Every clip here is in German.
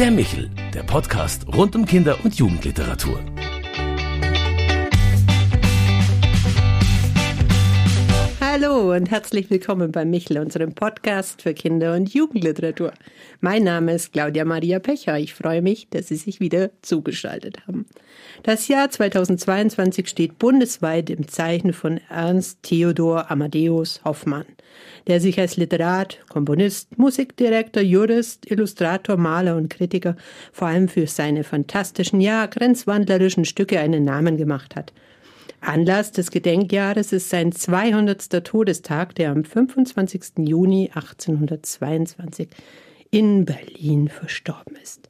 Der Michel, der Podcast rund um Kinder- und Jugendliteratur. Hallo und herzlich willkommen bei Michel, unserem Podcast für Kinder- und Jugendliteratur. Mein Name ist Claudia Maria Pecher. Ich freue mich, dass Sie sich wieder zugeschaltet haben. Das Jahr 2022 steht bundesweit im Zeichen von Ernst Theodor Amadeus Hoffmann, der sich als Literat, Komponist, Musikdirektor, Jurist, Illustrator, Maler und Kritiker vor allem für seine fantastischen, ja grenzwandlerischen Stücke einen Namen gemacht hat – Anlass des Gedenkjahres ist sein 200. Todestag, der am 25. Juni 1822 in Berlin verstorben ist.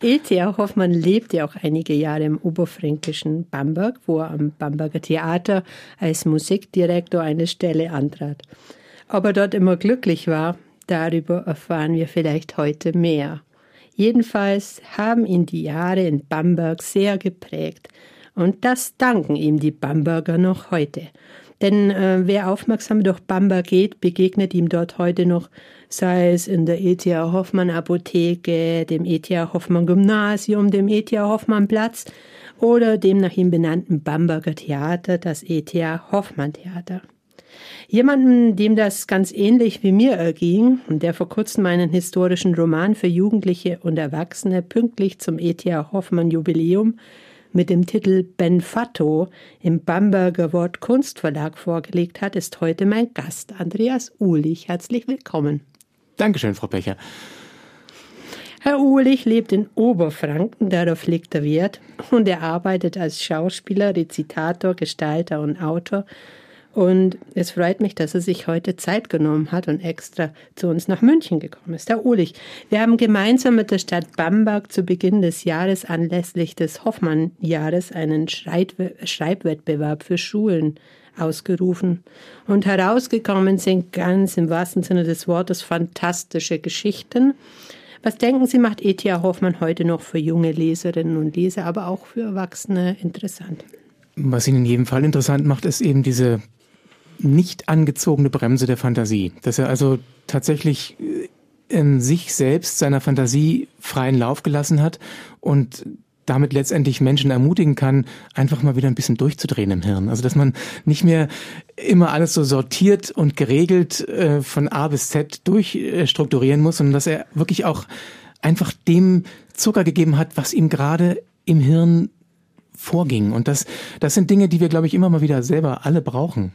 E.T.A. Hoffmann lebte auch einige Jahre im oberfränkischen Bamberg, wo er am Bamberger Theater als Musikdirektor eine Stelle antrat. Ob er dort immer glücklich war, darüber erfahren wir vielleicht heute mehr. Jedenfalls haben ihn die Jahre in Bamberg sehr geprägt. Und das danken ihm die Bamberger noch heute. Denn äh, wer aufmerksam durch Bamberg geht, begegnet ihm dort heute noch, sei es in der E.T.A. Hoffmann Apotheke, dem E.T.A. Hoffmann Gymnasium, dem E.T.A. Hoffmann Platz oder dem nach ihm benannten Bamberger Theater, das E.T.A. Hoffmann Theater. Jemanden, dem das ganz ähnlich wie mir erging und der vor kurzem meinen historischen Roman für Jugendliche und Erwachsene pünktlich zum E.T.A. Hoffmann Jubiläum mit dem Titel Ben Fatto im Bamberger Wort Kunstverlag vorgelegt hat, ist heute mein Gast, Andreas Uhlich. Herzlich willkommen. Dankeschön, Frau Becher. Herr Uhlich lebt in Oberfranken, darauf legt er Wert, und er arbeitet als Schauspieler, Rezitator, Gestalter und Autor und es freut mich, dass er sich heute Zeit genommen hat und extra zu uns nach München gekommen ist. Herr Uhlich, wir haben gemeinsam mit der Stadt Bamberg zu Beginn des Jahres anlässlich des Hoffmann-Jahres einen Schreibwettbewerb für Schulen ausgerufen. Und herausgekommen sind ganz im wahrsten Sinne des Wortes fantastische Geschichten. Was denken Sie, macht E.T.A. Hoffmann heute noch für junge Leserinnen und Leser, aber auch für Erwachsene interessant? Was ihn in jedem Fall interessant macht, ist eben diese nicht angezogene Bremse der Fantasie. Dass er also tatsächlich äh, in sich selbst seiner Fantasie freien Lauf gelassen hat und damit letztendlich Menschen ermutigen kann, einfach mal wieder ein bisschen durchzudrehen im Hirn. Also dass man nicht mehr immer alles so sortiert und geregelt äh, von A bis Z durchstrukturieren muss, sondern dass er wirklich auch einfach dem Zucker gegeben hat, was ihm gerade im Hirn vorging. Und das, das sind Dinge, die wir, glaube ich, immer mal wieder selber alle brauchen.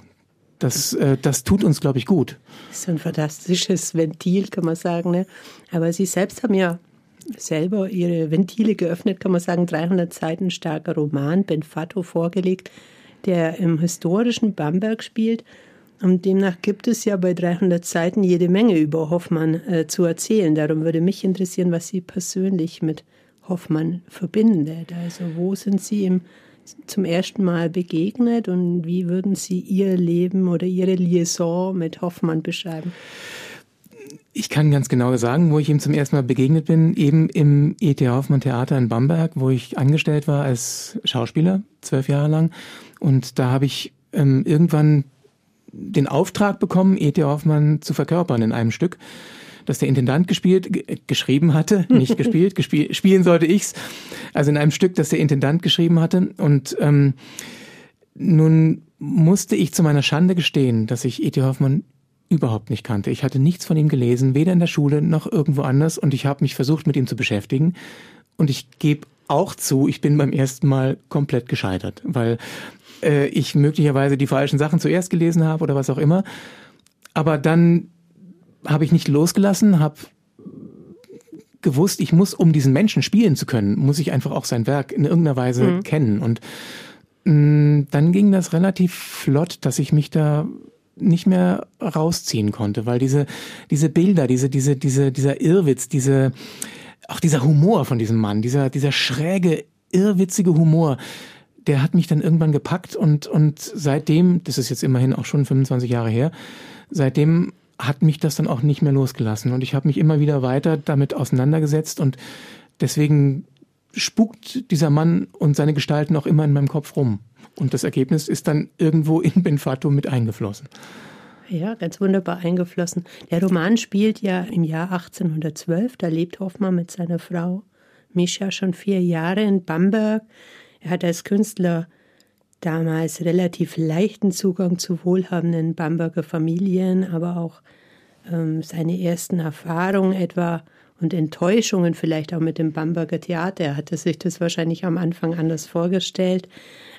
Das, äh, das tut uns, glaube ich, gut. Das ist ein fantastisches Ventil, kann man sagen. Ne? Aber Sie selbst haben ja selber Ihre Ventile geöffnet, kann man sagen, 300 Seiten starker Roman, Benfatto, vorgelegt, der im historischen Bamberg spielt. Und demnach gibt es ja bei 300 Seiten jede Menge über Hoffmann äh, zu erzählen. Darum würde mich interessieren, was Sie persönlich mit Hoffmann verbindet. Also wo sind Sie im zum ersten Mal begegnet und wie würden Sie Ihr Leben oder Ihre Liaison mit Hoffmann beschreiben? Ich kann ganz genau sagen, wo ich ihm zum ersten Mal begegnet bin, eben im E.T. Hoffmann Theater in Bamberg, wo ich angestellt war als Schauspieler, zwölf Jahre lang. Und da habe ich ähm, irgendwann den Auftrag bekommen, E.T. Hoffmann zu verkörpern in einem Stück das der Intendant gespielt, geschrieben hatte, nicht gespielt, gespiel, spielen sollte ich's. Also in einem Stück, das der Intendant geschrieben hatte. Und ähm, nun musste ich zu meiner Schande gestehen, dass ich E.T. Hoffmann überhaupt nicht kannte. Ich hatte nichts von ihm gelesen, weder in der Schule noch irgendwo anders. Und ich habe mich versucht, mit ihm zu beschäftigen. Und ich gebe auch zu, ich bin beim ersten Mal komplett gescheitert, weil äh, ich möglicherweise die falschen Sachen zuerst gelesen habe oder was auch immer. Aber dann habe ich nicht losgelassen, habe gewusst, ich muss, um diesen Menschen spielen zu können, muss ich einfach auch sein Werk in irgendeiner Weise mhm. kennen. Und mh, mm, dann ging das relativ flott, dass ich mich da nicht mehr rausziehen konnte, weil diese, diese Bilder, diese, diese, diese, dieser Irrwitz, diese, auch dieser Humor von diesem Mann, dieser, dieser schräge, irrwitzige Humor, der hat mich dann irgendwann gepackt und, und seitdem, das ist jetzt immerhin auch schon 25 Jahre her, seitdem hat mich das dann auch nicht mehr losgelassen. Und ich habe mich immer wieder weiter damit auseinandergesetzt und deswegen spukt dieser Mann und seine Gestalten auch immer in meinem Kopf rum. Und das Ergebnis ist dann irgendwo in Benfato mit eingeflossen. Ja, ganz wunderbar eingeflossen. Der Roman spielt ja im Jahr 1812. Da lebt Hoffmann mit seiner Frau Mischa schon vier Jahre in Bamberg. Er hat als Künstler damals relativ leichten Zugang zu wohlhabenden Bamberger Familien, aber auch ähm, seine ersten Erfahrungen etwa und Enttäuschungen vielleicht auch mit dem Bamberger Theater. Er hatte sich das wahrscheinlich am Anfang anders vorgestellt,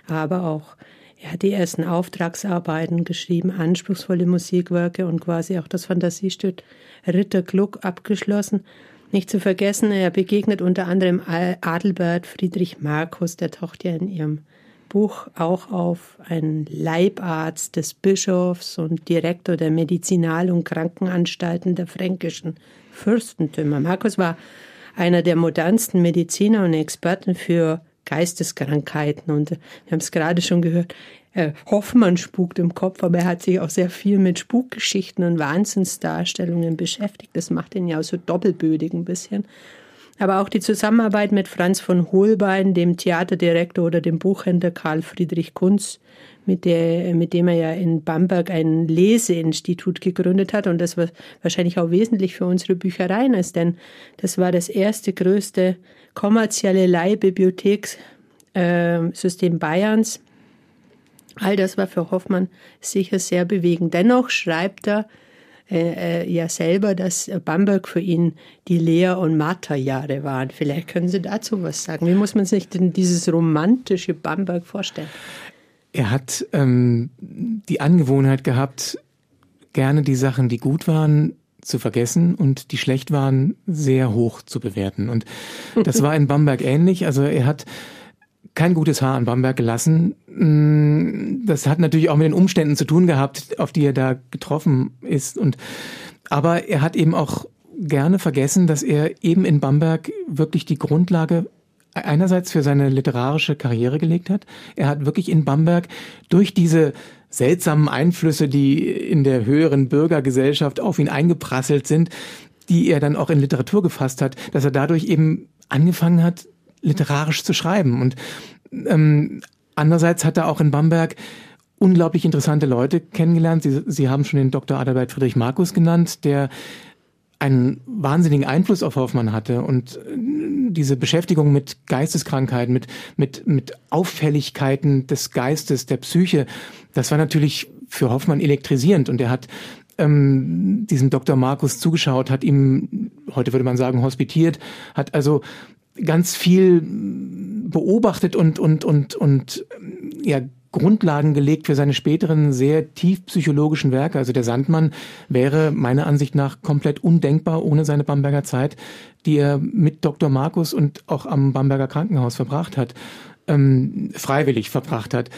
aber auch er hat die ersten Auftragsarbeiten geschrieben, anspruchsvolle Musikwerke und quasi auch das Fantasiestück Ritter Gluck abgeschlossen. Nicht zu vergessen, er begegnet unter anderem Adelbert Friedrich Markus, der taucht ja in ihrem Buch auch auf einen Leibarzt des Bischofs und Direktor der Medizinal- und Krankenanstalten der fränkischen Fürstentümer. Markus war einer der modernsten Mediziner und Experten für Geisteskrankheiten. Und wir haben es gerade schon gehört, äh, Hoffmann spukt im Kopf, aber er hat sich auch sehr viel mit Spukgeschichten und Wahnsinnsdarstellungen beschäftigt. Das macht ihn ja auch so doppelbödig ein bisschen. Aber auch die Zusammenarbeit mit Franz von Holbein, dem Theaterdirektor oder dem Buchhändler Karl Friedrich Kunz, mit, der, mit dem er ja in Bamberg ein Leseinstitut gegründet hat. Und das war wahrscheinlich auch wesentlich für unsere Büchereien ist, denn das war das erste größte kommerzielle Leihbibliothekssystem Bayerns. All das war für Hoffmann sicher sehr bewegend. Dennoch schreibt er äh, äh ja selber, dass Bamberg für ihn die Lehr- und Marterjahre waren. Vielleicht können Sie dazu was sagen. Wie muss man sich denn dieses romantische Bamberg vorstellen? Er hat ähm, die Angewohnheit gehabt, gerne die Sachen, die gut waren, zu vergessen und die schlecht waren, sehr hoch zu bewerten. Und das war in Bamberg ähnlich. Also er hat kein gutes Haar an Bamberg gelassen. Mm, das hat natürlich auch mit den Umständen zu tun gehabt, auf die er da getroffen ist. Und, aber er hat eben auch gerne vergessen, dass er eben in Bamberg wirklich die Grundlage einerseits für seine literarische Karriere gelegt hat. Er hat wirklich in Bamberg durch diese seltsamen Einflüsse, die in der höheren Bürgergesellschaft auf ihn eingeprasselt sind, die er dann auch in Literatur gefasst hat, dass er dadurch eben angefangen hat, literarisch zu schreiben. Und ähm, andererseits hat er auch in Bamberg unglaublich interessante Leute kennengelernt. Sie, Sie haben schon den Dr. Adalbert Friedrich Markus genannt, der einen wahnsinnigen Einfluss auf Hoffmann hatte und äh, diese Beschäftigung mit Geisteskrankheiten, mit, mit, mit Auffälligkeiten des Geistes, der Psyche, das war natürlich für Hoffmann elektrisierend und er hat ähm, diesem Dr. Markus zugeschaut, hat ihm, heute würde man sagen, hospitiert, hat also ganz viel beobachtet und, und, und, und ja, Grundlagen gelegt für seine späteren sehr tief psychologischen Werke. Also der Sandmann wäre meiner Ansicht nach komplett undenkbar ohne seine Bamberger Zeit, die er mit Dr. Markus und auch am Bamberger Krankenhaus verbracht hat, ähm, freiwillig verbracht hat.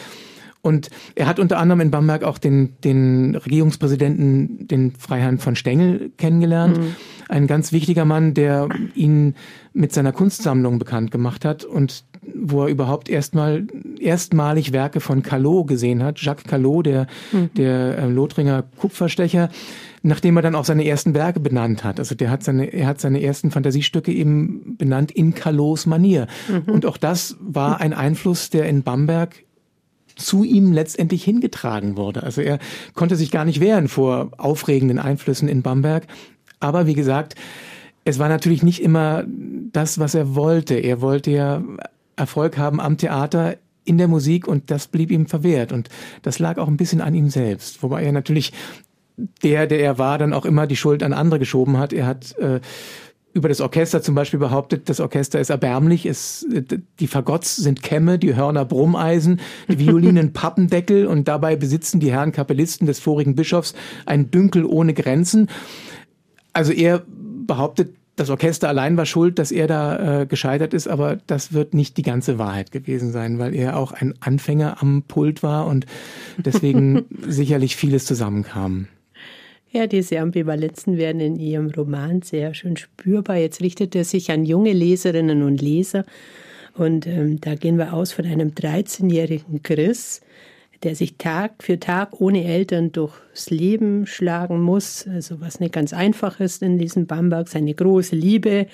Und er hat unter anderem in Bamberg auch den, den Regierungspräsidenten, den Freiherrn von Stengel, kennengelernt. Mhm. Ein ganz wichtiger Mann, der ihn mit seiner Kunstsammlung bekannt gemacht hat und wo er überhaupt erstmal erstmalig Werke von Callot gesehen hat. Jacques Callot, der, mhm. der äh, Lothringer Kupferstecher, nachdem er dann auch seine ersten Werke benannt hat. Also der hat seine, er hat seine ersten Fantasiestücke eben benannt in Callots Manier. Mhm. Und auch das war ein Einfluss, der in Bamberg zu ihm letztendlich hingetragen wurde. Also er konnte sich gar nicht wehren vor aufregenden Einflüssen in Bamberg. Aber wie gesagt, es war natürlich nicht immer das, was er wollte. Er wollte ja Erfolg haben am Theater, in der Musik und das blieb ihm verwehrt. Und das lag auch ein bisschen an ihm selbst. Wobei er natürlich der, der er war, dann auch immer die Schuld an andere geschoben hat. Er hat äh, über das Orchester zum Beispiel behauptet, das Orchester ist erbärmlich, es, die Fagotts sind Kämme, die Hörner Brummeisen, die Violinen Pappendeckel und dabei besitzen die Herren Kapellisten des vorigen Bischofs ein Dünkel ohne Grenzen. Also er behauptet, das Orchester allein war schuld, dass er da äh, gescheitert ist, aber das wird nicht die ganze Wahrheit gewesen sein, weil er auch ein Anfänger am Pult war und deswegen sicherlich vieles zusammenkam. Ja, diese Ambivalenzen werden in Ihrem Roman sehr schön spürbar. Jetzt richtet er sich an junge Leserinnen und Leser. Und ähm, da gehen wir aus von einem 13-jährigen Chris, der sich Tag für Tag ohne Eltern durchs Leben schlagen muss. Also was nicht ganz einfach ist in diesem Bamberg. Seine große Liebe,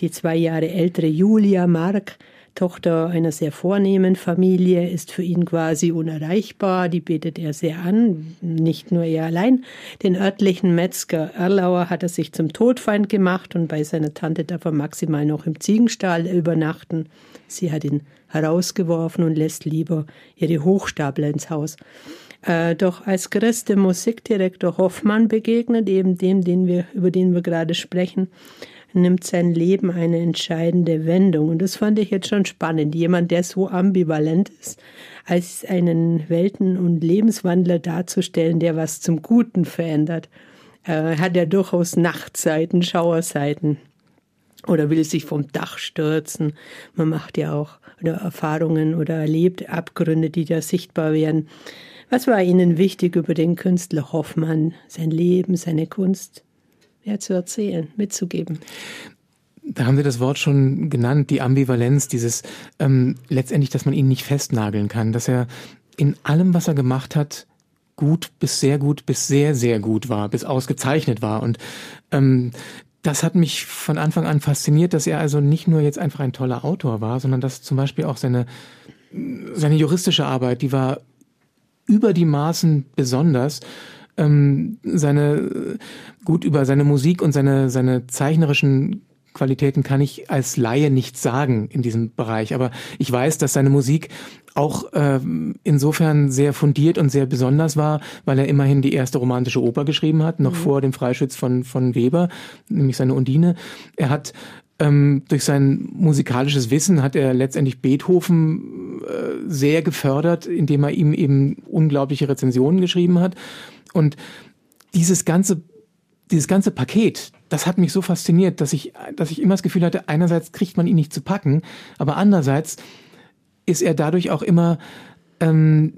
die zwei Jahre ältere Julia Mark, Tochter einer sehr vornehmen Familie, ist für ihn quasi unerreichbar. Die betet er sehr an, nicht nur er allein. Den örtlichen Metzger Erlauer hat er sich zum Todfeind gemacht und bei seiner Tante darf er maximal noch im Ziegenstall übernachten. Sie hat ihn herausgeworfen und lässt lieber ihre Hochstapler ins Haus. Äh, doch als Christ dem Musikdirektor Hoffmann begegnet, eben dem, den wir, über den wir gerade sprechen, nimmt sein Leben eine entscheidende Wendung. Und das fand ich jetzt schon spannend. Jemand, der so ambivalent ist, als einen Welten- und Lebenswandler darzustellen, der was zum Guten verändert, äh, hat er durchaus Nachtseiten, Schauerseiten oder will sich vom Dach stürzen. Man macht ja auch oder Erfahrungen oder erlebt Abgründe, die da sichtbar werden. Was war Ihnen wichtig über den Künstler Hoffmann, sein Leben, seine Kunst? Ja, zu erzählen, mitzugeben. Da haben Sie das Wort schon genannt, die Ambivalenz, dieses ähm, letztendlich, dass man ihn nicht festnageln kann, dass er in allem, was er gemacht hat, gut bis sehr gut bis sehr, sehr gut war, bis ausgezeichnet war. Und ähm, das hat mich von Anfang an fasziniert, dass er also nicht nur jetzt einfach ein toller Autor war, sondern dass zum Beispiel auch seine, seine juristische Arbeit, die war über die Maßen besonders ähm, seine gut über seine Musik und seine seine zeichnerischen Qualitäten kann ich als Laie nichts sagen in diesem Bereich, aber ich weiß, dass seine Musik auch äh, insofern sehr fundiert und sehr besonders war, weil er immerhin die erste romantische Oper geschrieben hat, noch mhm. vor dem Freischütz von, von Weber, nämlich seine Undine. Er hat ähm, durch sein musikalisches Wissen hat er letztendlich Beethoven äh, sehr gefördert, indem er ihm eben unglaubliche Rezensionen geschrieben hat. Und dieses ganze, dieses ganze Paket, das hat mich so fasziniert, dass ich, dass ich immer das Gefühl hatte, einerseits kriegt man ihn nicht zu packen, aber andererseits ist er dadurch auch immer ähm,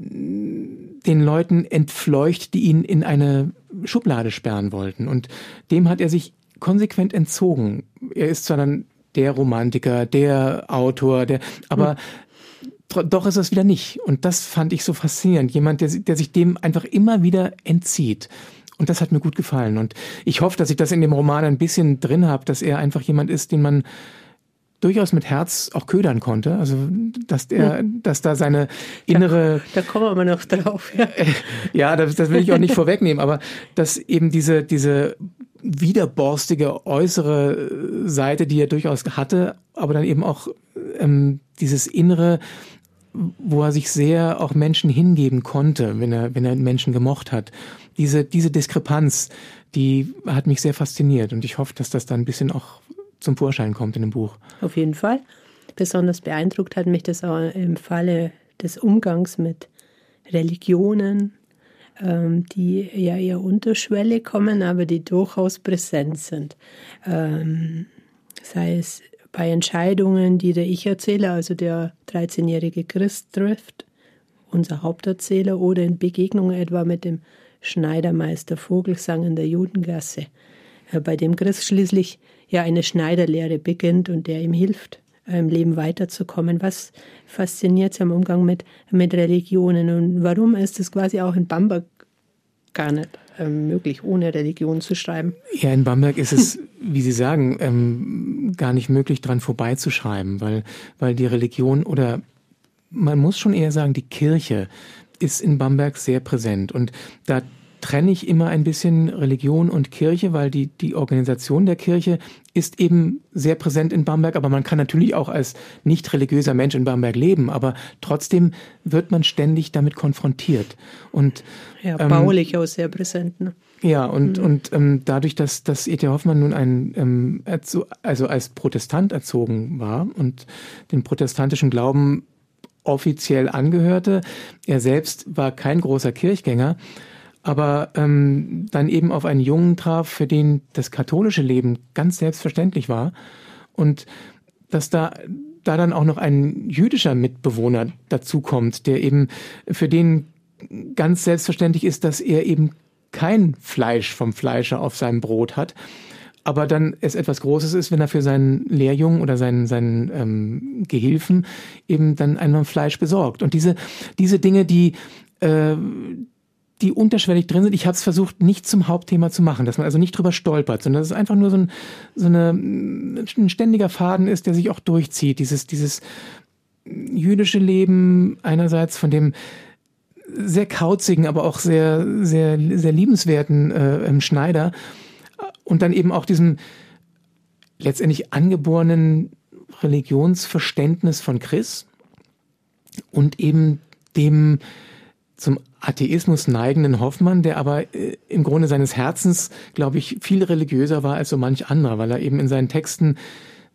den Leuten entfleucht, die ihn in eine Schublade sperren wollten. Und dem hat er sich konsequent entzogen. Er ist zwar dann der Romantiker, der Autor, der, aber hm doch ist es wieder nicht. Und das fand ich so faszinierend. Jemand, der, der sich dem einfach immer wieder entzieht. Und das hat mir gut gefallen. Und ich hoffe, dass ich das in dem Roman ein bisschen drin habe, dass er einfach jemand ist, den man durchaus mit Herz auch ködern konnte. Also, dass der, hm. dass da seine innere. Da, da kommen wir noch drauf, ja. ja, das, das will ich auch nicht vorwegnehmen, aber dass eben diese, diese widerborstige äußere Seite, die er durchaus hatte, aber dann eben auch ähm, dieses innere, wo er sich sehr auch Menschen hingeben konnte, wenn er, wenn er Menschen gemocht hat. Diese, diese Diskrepanz, die hat mich sehr fasziniert und ich hoffe, dass das dann ein bisschen auch zum Vorschein kommt in dem Buch. Auf jeden Fall. Besonders beeindruckt hat mich das auch im Falle des Umgangs mit Religionen, ähm, die ja eher unterschwellig kommen, aber die durchaus präsent sind. Ähm, sei es bei Entscheidungen, die der Ich-Erzähler, also der 13-jährige Christ, trifft, unser Haupterzähler, oder in Begegnungen etwa mit dem Schneidermeister Vogelsang in der Judengasse, äh, bei dem Christ schließlich ja eine Schneiderlehre beginnt und der ihm hilft, im Leben weiterzukommen. Was fasziniert Sie am Umgang mit, mit Religionen und warum ist es quasi auch in Bamberg gar nicht ähm, möglich, ohne Religion zu schreiben. Ja, in Bamberg ist es, wie Sie sagen, ähm, gar nicht möglich, dran vorbeizuschreiben, weil, weil die Religion oder man muss schon eher sagen, die Kirche ist in Bamberg sehr präsent. Und da trenne ich immer ein bisschen Religion und Kirche, weil die, die Organisation der Kirche ist eben sehr präsent in Bamberg, aber man kann natürlich auch als nicht religiöser Mensch in Bamberg leben, aber trotzdem wird man ständig damit konfrontiert. Und, ja, ähm, baulich auch sehr präsent. Ne? Ja, und, mhm. und ähm, dadurch, dass, dass E.T. Hoffmann nun ein, ähm, also als Protestant erzogen war und den protestantischen Glauben offiziell angehörte, er selbst war kein großer Kirchgänger, aber ähm, dann eben auf einen Jungen traf, für den das katholische Leben ganz selbstverständlich war und dass da da dann auch noch ein jüdischer Mitbewohner dazukommt, der eben für den ganz selbstverständlich ist, dass er eben kein Fleisch vom Fleischer auf seinem Brot hat, aber dann es etwas Großes ist, wenn er für seinen Lehrjungen oder seinen, seinen ähm, Gehilfen eben dann einmal Fleisch besorgt. Und diese, diese Dinge, die, äh, die unterschwellig drin sind. Ich habe es versucht, nicht zum Hauptthema zu machen, dass man also nicht drüber stolpert, sondern dass es einfach nur so ein, so eine, ein ständiger Faden ist, der sich auch durchzieht. Dieses, dieses jüdische Leben einerseits, von dem sehr kauzigen, aber auch sehr, sehr, sehr liebenswerten äh, Schneider und dann eben auch diesem letztendlich angeborenen Religionsverständnis von Chris und eben dem zum Atheismus neigenden Hoffmann, der aber äh, im Grunde seines Herzens, glaube ich, viel religiöser war als so manch anderer, weil er eben in seinen Texten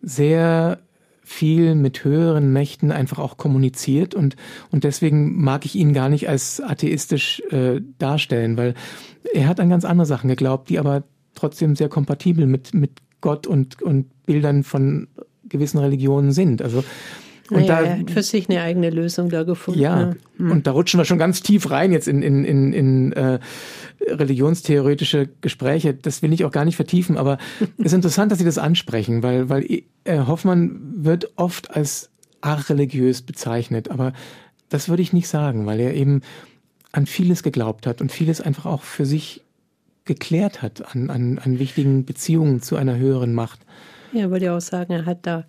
sehr viel mit höheren Mächten einfach auch kommuniziert und und deswegen mag ich ihn gar nicht als atheistisch äh, darstellen, weil er hat an ganz andere Sachen geglaubt, die aber trotzdem sehr kompatibel mit mit Gott und und Bildern von gewissen Religionen sind. Also und naja, da, er hat für sich eine eigene Lösung da gefunden. Ja, hm. und da rutschen wir schon ganz tief rein jetzt in, in, in, in äh, religionstheoretische Gespräche. Das will ich auch gar nicht vertiefen, aber es ist interessant, dass Sie das ansprechen, weil, weil äh, Hoffmann wird oft als arreligiös bezeichnet, aber das würde ich nicht sagen, weil er eben an vieles geglaubt hat und vieles einfach auch für sich geklärt hat an, an, an wichtigen Beziehungen zu einer höheren Macht. Ja, würde ich auch sagen, er hat da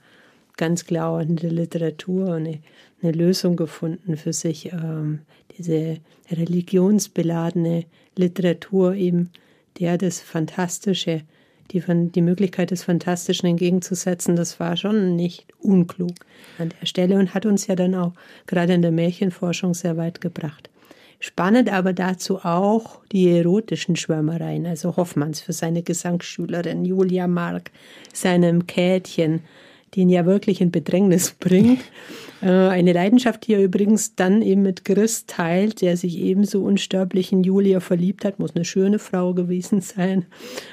ganz klar in der Literatur eine, eine Lösung gefunden für sich. Ähm, diese religionsbeladene Literatur eben, der das Fantastische, die, die Möglichkeit des Fantastischen entgegenzusetzen, das war schon nicht unklug an der Stelle und hat uns ja dann auch gerade in der Märchenforschung sehr weit gebracht. Spannend aber dazu auch die erotischen Schwärmereien, also Hoffmanns für seine Gesangsschülerin Julia Mark, seinem Kätchen, die ihn ja wirklich in Bedrängnis bringt. Äh, eine Leidenschaft, die er übrigens dann eben mit Chris teilt, der sich ebenso unsterblich in Julia verliebt hat, muss eine schöne Frau gewesen sein.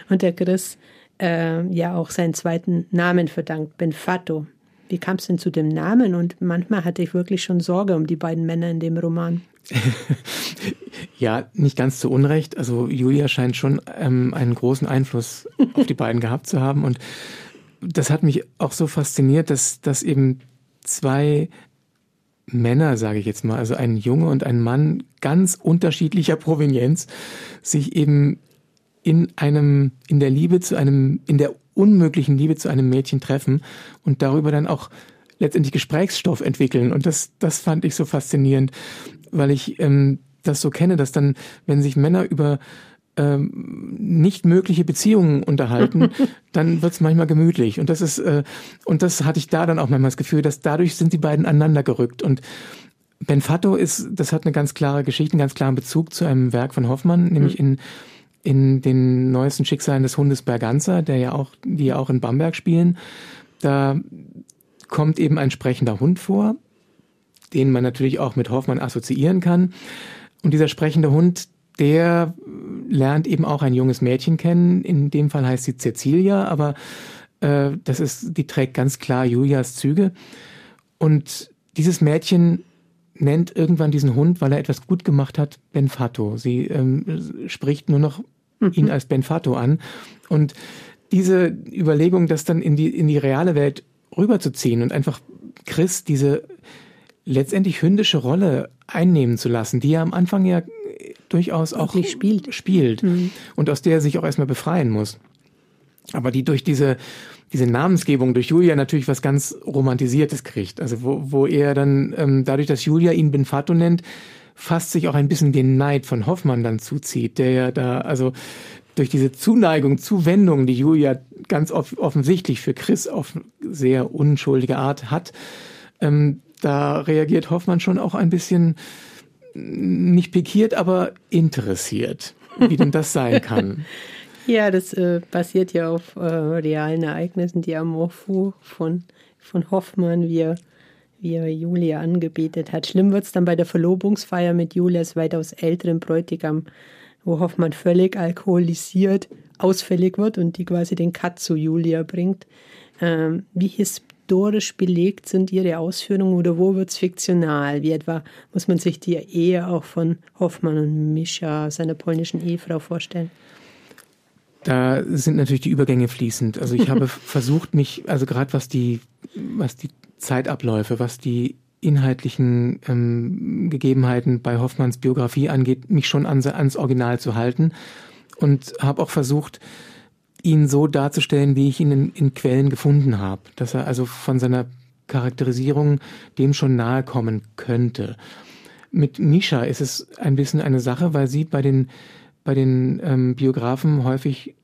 Und der Chris äh, ja auch seinen zweiten Namen verdankt, Benfato. Wie kam es denn zu dem Namen? Und manchmal hatte ich wirklich schon Sorge um die beiden Männer in dem Roman. ja, nicht ganz zu Unrecht. Also Julia scheint schon ähm, einen großen Einfluss auf die beiden gehabt zu haben. Und das hat mich auch so fasziniert, dass, dass eben zwei Männer, sage ich jetzt mal, also ein Junge und ein Mann ganz unterschiedlicher Provenienz, sich eben in einem, in der Liebe zu einem, in der unmöglichen Liebe zu einem Mädchen treffen und darüber dann auch letztendlich Gesprächsstoff entwickeln. Und das, das fand ich so faszinierend, weil ich ähm, das so kenne, dass dann, wenn sich Männer über ähm, nicht mögliche Beziehungen unterhalten, dann wird es manchmal gemütlich. Und das ist, äh, und das hatte ich da dann auch manchmal das Gefühl, dass dadurch sind die beiden aneinander gerückt. Und Benfatto ist, das hat eine ganz klare Geschichte, einen ganz klaren Bezug zu einem Werk von Hoffmann, nämlich mhm. in in den neuesten Schicksalen des Hundes Berganza, der ja auch, die ja auch in Bamberg spielen. Da kommt eben ein sprechender Hund vor, den man natürlich auch mit Hoffmann assoziieren kann. Und dieser sprechende Hund, der lernt eben auch ein junges Mädchen kennen. In dem Fall heißt sie Cecilia, aber äh, das ist, die trägt ganz klar Julias Züge. Und dieses Mädchen nennt irgendwann diesen Hund, weil er etwas gut gemacht hat, Benfato. Sie ähm, spricht nur noch mhm. ihn als Benfato an. Und diese Überlegung, das dann in die, in die reale Welt rüberzuziehen und einfach Chris diese letztendlich hündische Rolle einnehmen zu lassen, die er am Anfang ja durchaus auch spielt, spielt mhm. und aus der er sich auch erstmal befreien muss. Aber die durch diese, diese Namensgebung durch Julia natürlich was ganz Romantisiertes kriegt. Also wo, wo er dann, ähm, dadurch, dass Julia ihn Benfato nennt, fast sich auch ein bisschen den Neid von Hoffmann dann zuzieht, der ja da, also durch diese Zuneigung, Zuwendung, die Julia ganz off offensichtlich für Chris auf sehr unschuldige Art hat, ähm, da reagiert Hoffmann schon auch ein bisschen nicht pikiert, aber interessiert, wie denn das sein kann. ja, das äh, basiert ja auf äh, realen Ereignissen, die Amorphu von, von Hoffmann, wie er, wie er Julia angebetet hat. Schlimm wird es dann bei der Verlobungsfeier mit Julias weitaus älteren Bräutigam, wo Hoffmann völlig alkoholisiert ausfällig wird und die quasi den Cut zu Julia bringt. Ähm, wie hieß historisch belegt sind Ihre Ausführungen oder wo wird es fiktional? Wie etwa muss man sich die Ehe auch von Hoffmann und Mischa, seiner polnischen Ehefrau, vorstellen? Da sind natürlich die Übergänge fließend. Also ich habe versucht, mich, also gerade was die, was die Zeitabläufe, was die inhaltlichen ähm, Gegebenheiten bei Hoffmanns Biografie angeht, mich schon ans, ans Original zu halten und habe auch versucht, ihn so darzustellen, wie ich ihn in, in Quellen gefunden habe. Dass er also von seiner Charakterisierung dem schon nahe kommen könnte. Mit Misha ist es ein bisschen eine Sache, weil sie bei den, bei den ähm, Biografen häufig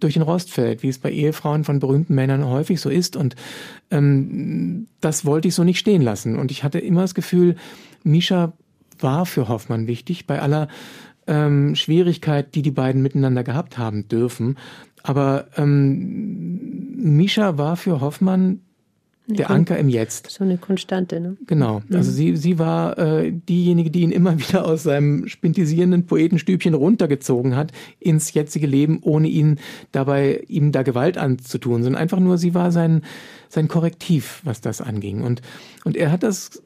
durch den Rost fällt, wie es bei Ehefrauen von berühmten Männern häufig so ist. Und ähm, das wollte ich so nicht stehen lassen. Und ich hatte immer das Gefühl, Misha war für Hoffmann wichtig, bei aller ähm, Schwierigkeit, die die beiden miteinander gehabt haben dürfen. Aber ähm, Misha war für Hoffmann der Anker im Jetzt. So eine Konstante, ne? Genau. Mhm. Also sie, sie war äh, diejenige, die ihn immer wieder aus seinem spintisierenden Poetenstübchen runtergezogen hat ins jetzige Leben, ohne ihn dabei ihm da Gewalt anzutun, sondern einfach nur, sie war sein, sein Korrektiv, was das anging. Und, und er hat das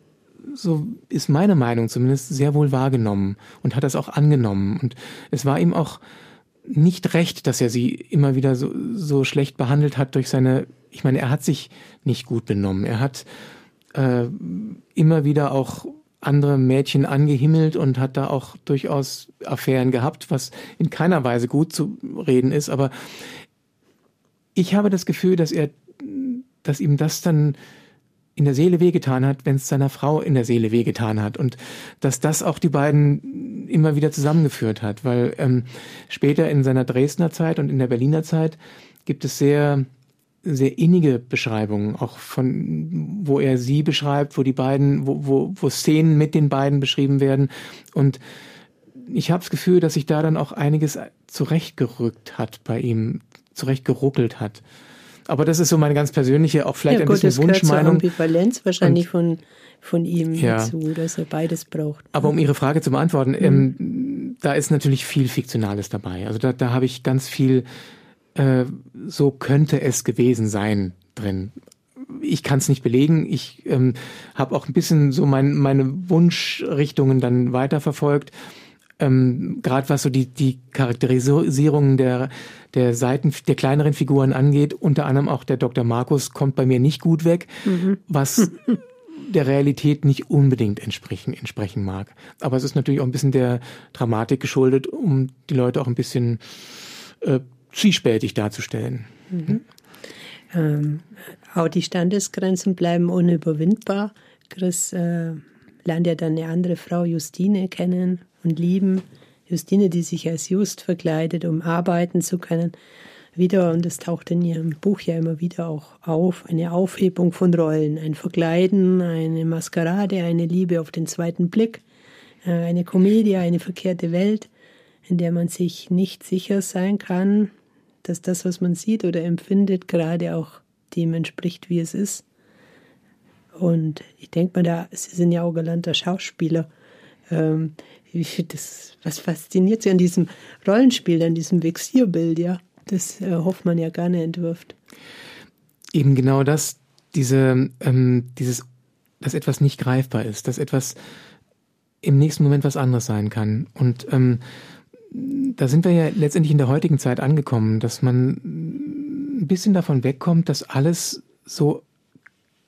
so ist meine Meinung zumindest sehr wohl wahrgenommen und hat das auch angenommen. Und es war ihm auch nicht recht, dass er sie immer wieder so, so schlecht behandelt hat durch seine, ich meine, er hat sich nicht gut benommen. Er hat äh, immer wieder auch andere Mädchen angehimmelt und hat da auch durchaus Affären gehabt, was in keiner Weise gut zu reden ist. Aber ich habe das Gefühl, dass er, dass ihm das dann in der Seele wehgetan hat, wenn es seiner Frau in der Seele wehgetan hat. Und dass das auch die beiden immer wieder zusammengeführt hat, weil ähm, später in seiner Dresdner Zeit und in der Berliner Zeit gibt es sehr sehr innige Beschreibungen, auch von wo er sie beschreibt, wo die beiden, wo, wo, wo Szenen mit den beiden beschrieben werden. Und ich habe das Gefühl, dass sich da dann auch einiges zurechtgerückt hat bei ihm, zurechtgeruckelt hat. Aber das ist so meine ganz persönliche, auch vielleicht ja, ein gut, bisschen das Wunschmeinung. Zur Ambivalenz wahrscheinlich von, von ihm ja. dazu, dass er beides braucht. Aber um Ihre Frage zu beantworten, mhm. ähm, da ist natürlich viel Fiktionales dabei. Also da, da habe ich ganz viel, äh, so könnte es gewesen sein drin. Ich kann es nicht belegen. Ich ähm, habe auch ein bisschen so mein, meine Wunschrichtungen dann weiterverfolgt ähm, gerade was so die, die Charakterisierung der, der Seiten, der kleineren Figuren angeht, unter anderem auch der Dr. Markus kommt bei mir nicht gut weg, mhm. was der Realität nicht unbedingt entsprechen, entsprechen mag. Aber es ist natürlich auch ein bisschen der Dramatik geschuldet, um die Leute auch ein bisschen äh, zwiespältig darzustellen. Mhm. Ähm, auch die Standesgrenzen bleiben unüberwindbar. Chris äh, lernt ja dann eine andere Frau, Justine, kennen und lieben. Justine, die sich als Just verkleidet, um arbeiten zu können. Wieder, und das taucht in ihrem Buch ja immer wieder auch auf, eine Aufhebung von Rollen, ein Verkleiden, eine Maskerade, eine Liebe auf den zweiten Blick, äh, eine Komödie, eine verkehrte Welt, in der man sich nicht sicher sein kann, dass das, was man sieht oder empfindet, gerade auch dem entspricht, wie es ist. Und ich denke mal, da, Sie sind ja auch gelernter Schauspieler. Ähm, das, was fasziniert Sie an diesem Rollenspiel, an diesem Vexierbild, ja? Das äh, Hoffmann ja gerne entwirft. Eben genau das, diese, ähm, dieses, dass etwas nicht greifbar ist, dass etwas im nächsten Moment was anderes sein kann. Und ähm, da sind wir ja letztendlich in der heutigen Zeit angekommen, dass man ein bisschen davon wegkommt, dass alles so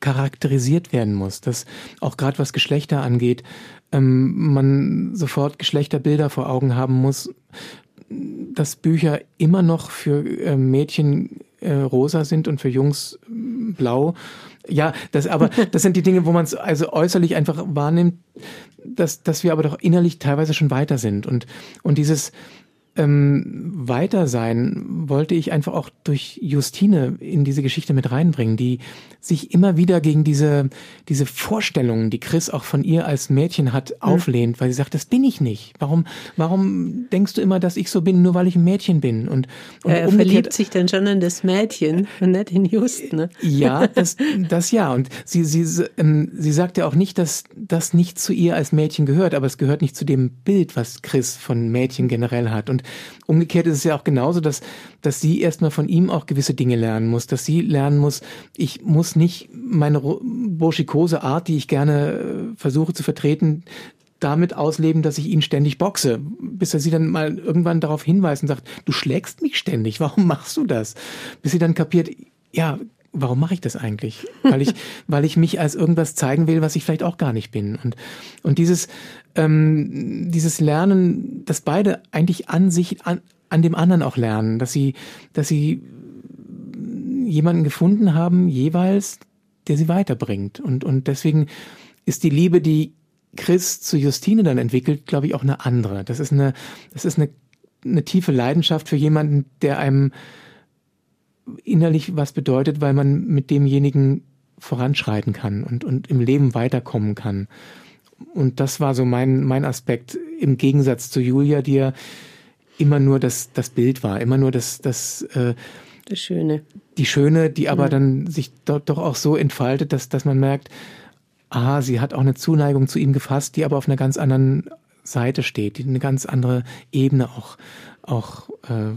charakterisiert werden muss, dass auch gerade was Geschlechter angeht, ähm, man sofort Geschlechterbilder vor Augen haben muss, dass Bücher immer noch für äh, Mädchen äh, rosa sind und für Jungs äh, blau. Ja, das aber das sind die Dinge, wo man es also äußerlich einfach wahrnimmt, dass dass wir aber doch innerlich teilweise schon weiter sind und und dieses ähm, weiter sein wollte ich einfach auch durch Justine in diese Geschichte mit reinbringen, die sich immer wieder gegen diese, diese Vorstellungen, die Chris auch von ihr als Mädchen hat, mhm. auflehnt, weil sie sagt, das bin ich nicht. Warum, warum denkst du immer, dass ich so bin, nur weil ich ein Mädchen bin? Und, und ja, er verliebt sich dann schon in das Mädchen und nicht in Just, ne? Ja, das, das ja. Und sie, sie, ähm, sie sagt ja auch nicht, dass das nicht zu ihr als Mädchen gehört, aber es gehört nicht zu dem Bild, was Chris von Mädchen generell hat. Und umgekehrt ist es ja auch genauso, dass, dass sie erstmal von ihm auch gewisse Dinge lernen muss, dass sie lernen muss, ich muss nicht meine burschikose Art, die ich gerne äh, versuche zu vertreten, damit ausleben, dass ich ihn ständig boxe, bis er sie dann mal irgendwann darauf hinweist und sagt, du schlägst mich ständig, warum machst du das? Bis sie dann kapiert, ja, warum mache ich das eigentlich? Weil ich, weil ich mich als irgendwas zeigen will, was ich vielleicht auch gar nicht bin. Und, und dieses, ähm, dieses Lernen, dass beide eigentlich an sich, an, an dem anderen auch lernen, dass sie, dass sie jemanden gefunden haben, jeweils, der sie weiterbringt. Und, und deswegen ist die Liebe, die Chris zu Justine dann entwickelt, glaube ich, auch eine andere. Das ist eine, das ist eine, eine tiefe Leidenschaft für jemanden, der einem innerlich was bedeutet, weil man mit demjenigen voranschreiten kann und, und im Leben weiterkommen kann. Und das war so mein, mein Aspekt im Gegensatz zu Julia, die ja immer nur das, das Bild war, immer nur das, das, äh, das Schöne. Die Schöne, die aber ja. dann sich dort doch auch so entfaltet, dass, dass man merkt, ah, sie hat auch eine Zuneigung zu ihm gefasst, die aber auf einer ganz anderen Seite steht, die eine ganz andere Ebene auch auch äh,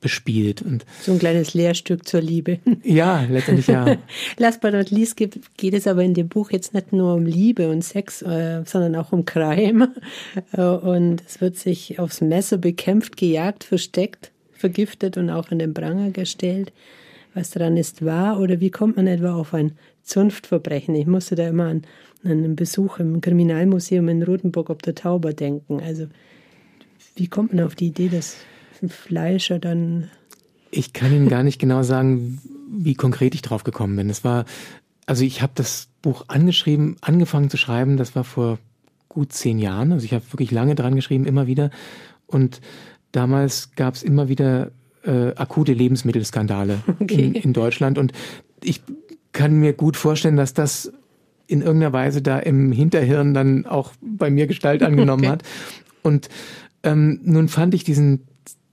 bespielt und so ein kleines Lehrstück zur Liebe. Ja, letztendlich ja. Last but not least geht, geht, es aber in dem Buch jetzt nicht nur um Liebe und Sex, äh, sondern auch um Crime äh, und es wird sich aufs Messer bekämpft, gejagt, versteckt, vergiftet und auch in den Pranger gestellt. Was daran ist wahr oder wie kommt man etwa auf ein Zunftverbrechen? Ich musste da immer an, an einen Besuch im Kriminalmuseum in Rotenburg ob der Tauber denken. Also wie kommt man auf die Idee, dass ein Fleischer dann. Ich kann Ihnen gar nicht genau sagen, wie konkret ich drauf gekommen bin. Es war, also ich habe das Buch angeschrieben, angefangen zu schreiben, das war vor gut zehn Jahren. Also ich habe wirklich lange dran geschrieben, immer wieder. Und damals gab es immer wieder äh, akute Lebensmittelskandale okay. in, in Deutschland. Und ich kann mir gut vorstellen, dass das in irgendeiner Weise da im Hinterhirn dann auch bei mir Gestalt angenommen okay. hat. Und ähm, nun fand ich diesen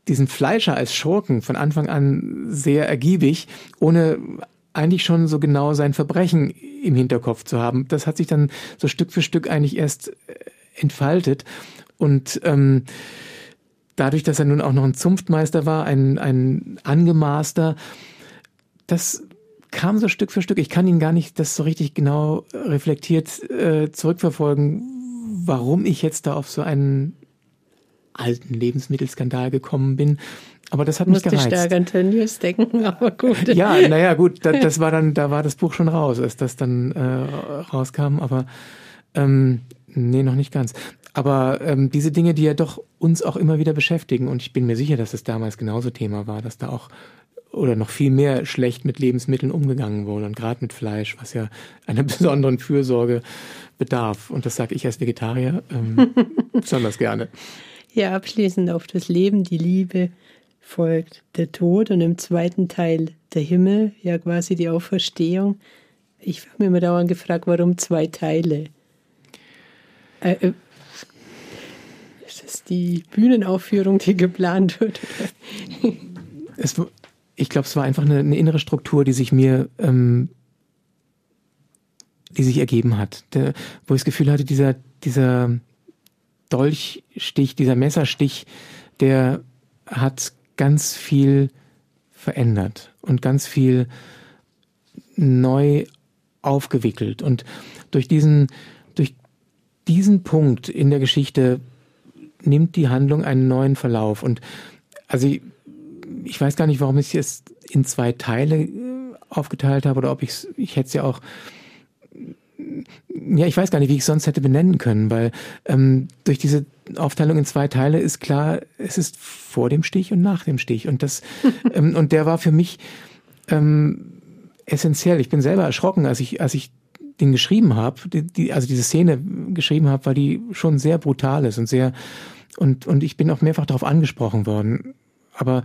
diesen Fleischer als Schurken von Anfang an sehr ergiebig, ohne eigentlich schon so genau sein Verbrechen im Hinterkopf zu haben. Das hat sich dann so Stück für Stück eigentlich erst äh, entfaltet. Und ähm, dadurch, dass er nun auch noch ein Zunftmeister war, ein, ein Angemaßter, das kam so Stück für Stück. Ich kann ihn gar nicht das so richtig genau reflektiert äh, zurückverfolgen, warum ich jetzt da auf so einen alten Lebensmittelskandal gekommen bin. Aber das hat Musste mich gereizt. stark an Tönnies denken, aber gut. Ja, naja, gut, das, das, war dann, da war das Buch schon raus, als das dann äh, rauskam, aber ähm, nee, noch nicht ganz. Aber ähm, diese Dinge, die ja doch uns auch immer wieder beschäftigen, und ich bin mir sicher, dass es damals genauso Thema war, dass da auch oder noch viel mehr schlecht mit Lebensmitteln umgegangen wurde und gerade mit Fleisch, was ja einer besonderen Fürsorge bedarf. Und das sage ich als Vegetarier ähm, besonders gerne. Ja, abschließend auf das Leben, die Liebe folgt der Tod und im zweiten Teil der Himmel, ja quasi die Auferstehung. Ich habe mir immer dauernd gefragt, warum zwei Teile? Äh, äh, ist das die Bühnenaufführung, die geplant wird? es, ich glaube, es war einfach eine, eine, innere Struktur, die sich mir, ähm, die sich ergeben hat, der, wo ich das Gefühl hatte, dieser, dieser Dolchstich, dieser Messerstich, der hat ganz viel verändert und ganz viel neu aufgewickelt. Und durch diesen, durch diesen Punkt in der Geschichte nimmt die Handlung einen neuen Verlauf. Und also ich, weiß gar nicht, warum ich es in zwei Teile äh, aufgeteilt habe oder ob ich es, ich hätte es ja auch ja, ich weiß gar nicht, wie ich es sonst hätte benennen können, weil ähm, durch diese Aufteilung in zwei Teile ist klar, es ist vor dem Stich und nach dem Stich. Und das ähm, und der war für mich ähm, essentiell. Ich bin selber erschrocken, als ich, als ich den geschrieben habe, die, die, also diese Szene geschrieben habe, weil die schon sehr brutal ist und sehr und, und ich bin auch mehrfach darauf angesprochen worden. Aber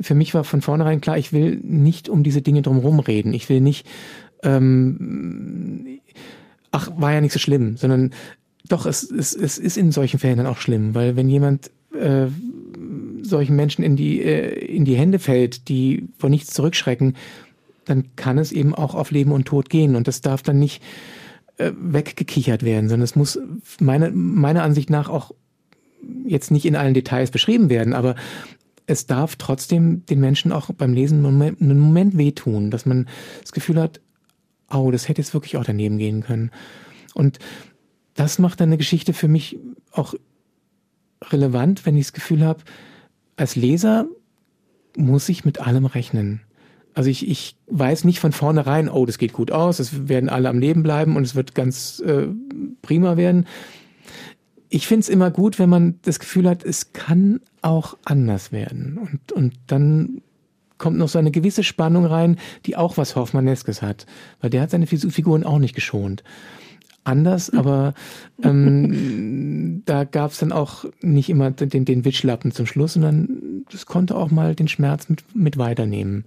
für mich war von vornherein klar, ich will nicht um diese Dinge drumherum reden. Ich will nicht ähm, ach, war ja nicht so schlimm, sondern doch, es, es, es ist in solchen Fällen dann auch schlimm, weil wenn jemand äh, solchen Menschen in die, äh, in die Hände fällt, die vor nichts zurückschrecken, dann kann es eben auch auf Leben und Tod gehen. Und das darf dann nicht äh, weggekichert werden, sondern es muss meiner meiner Ansicht nach auch jetzt nicht in allen Details beschrieben werden, aber es darf trotzdem den Menschen auch beim Lesen einen Moment, wehtun, dass man das Gefühl hat, oh, das hätte jetzt wirklich auch daneben gehen können. Und das macht dann eine Geschichte für mich auch relevant, wenn ich das Gefühl habe, als Leser muss ich mit allem rechnen. Also ich, ich weiß nicht von vornherein, oh, das geht gut aus, es werden alle am Leben bleiben und es wird ganz äh, prima werden. Ich finde es immer gut, wenn man das Gefühl hat, es kann auch anders werden. Und, und dann kommt noch so eine gewisse Spannung rein, die auch was Hoffmanneskes hat. Weil der hat seine Figuren auch nicht geschont anders, aber ähm, da gab es dann auch nicht immer den, den Witschlappen zum Schluss, sondern das konnte auch mal den Schmerz mit, mit weiternehmen.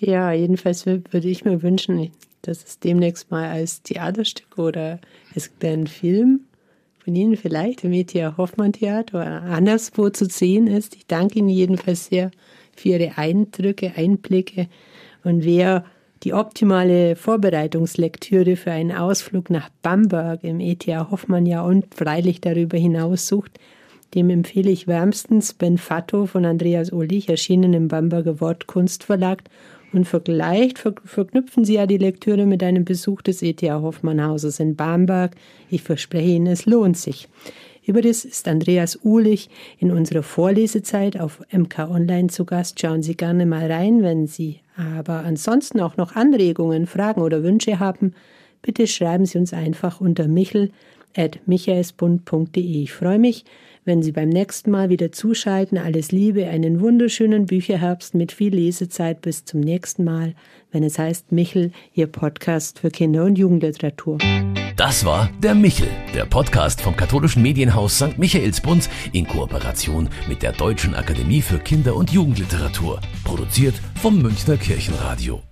Ja, jedenfalls würde ich mir wünschen, dass es demnächst mal als Theaterstück oder es gibt einen Film von Ihnen vielleicht im E.T.A. Hoffmann Theater oder anderswo zu sehen ist. Ich danke Ihnen jedenfalls sehr für Ihre Eindrücke, Einblicke und wer die optimale Vorbereitungslektüre für einen Ausflug nach Bamberg im E.T.A. Hoffmann ja und freilich darüber hinaus sucht, dem empfehle ich wärmstens Ben Fatto von Andreas Ullich, erschienen im Bamberger Wortkunstverlag und vielleicht verknüpfen Sie ja die Lektüre mit einem Besuch des E.T.A. Hoffmann Hauses in Bamberg. Ich verspreche Ihnen, es lohnt sich. Überdies ist Andreas Uhlich in unserer Vorlesezeit auf MK Online zu Gast. Schauen Sie gerne mal rein, wenn Sie aber ansonsten auch noch Anregungen, Fragen oder Wünsche haben. Bitte schreiben Sie uns einfach unter michel.michaelsbund.de. Ich freue mich, wenn Sie beim nächsten Mal wieder zuschalten. Alles Liebe, einen wunderschönen Bücherherbst mit viel Lesezeit. Bis zum nächsten Mal, wenn es heißt Michel, Ihr Podcast für Kinder- und Jugendliteratur. Das war der Michel, der Podcast vom katholischen Medienhaus St. Michaelsbund in Kooperation mit der Deutschen Akademie für Kinder- und Jugendliteratur. Produziert vom Münchner Kirchenradio.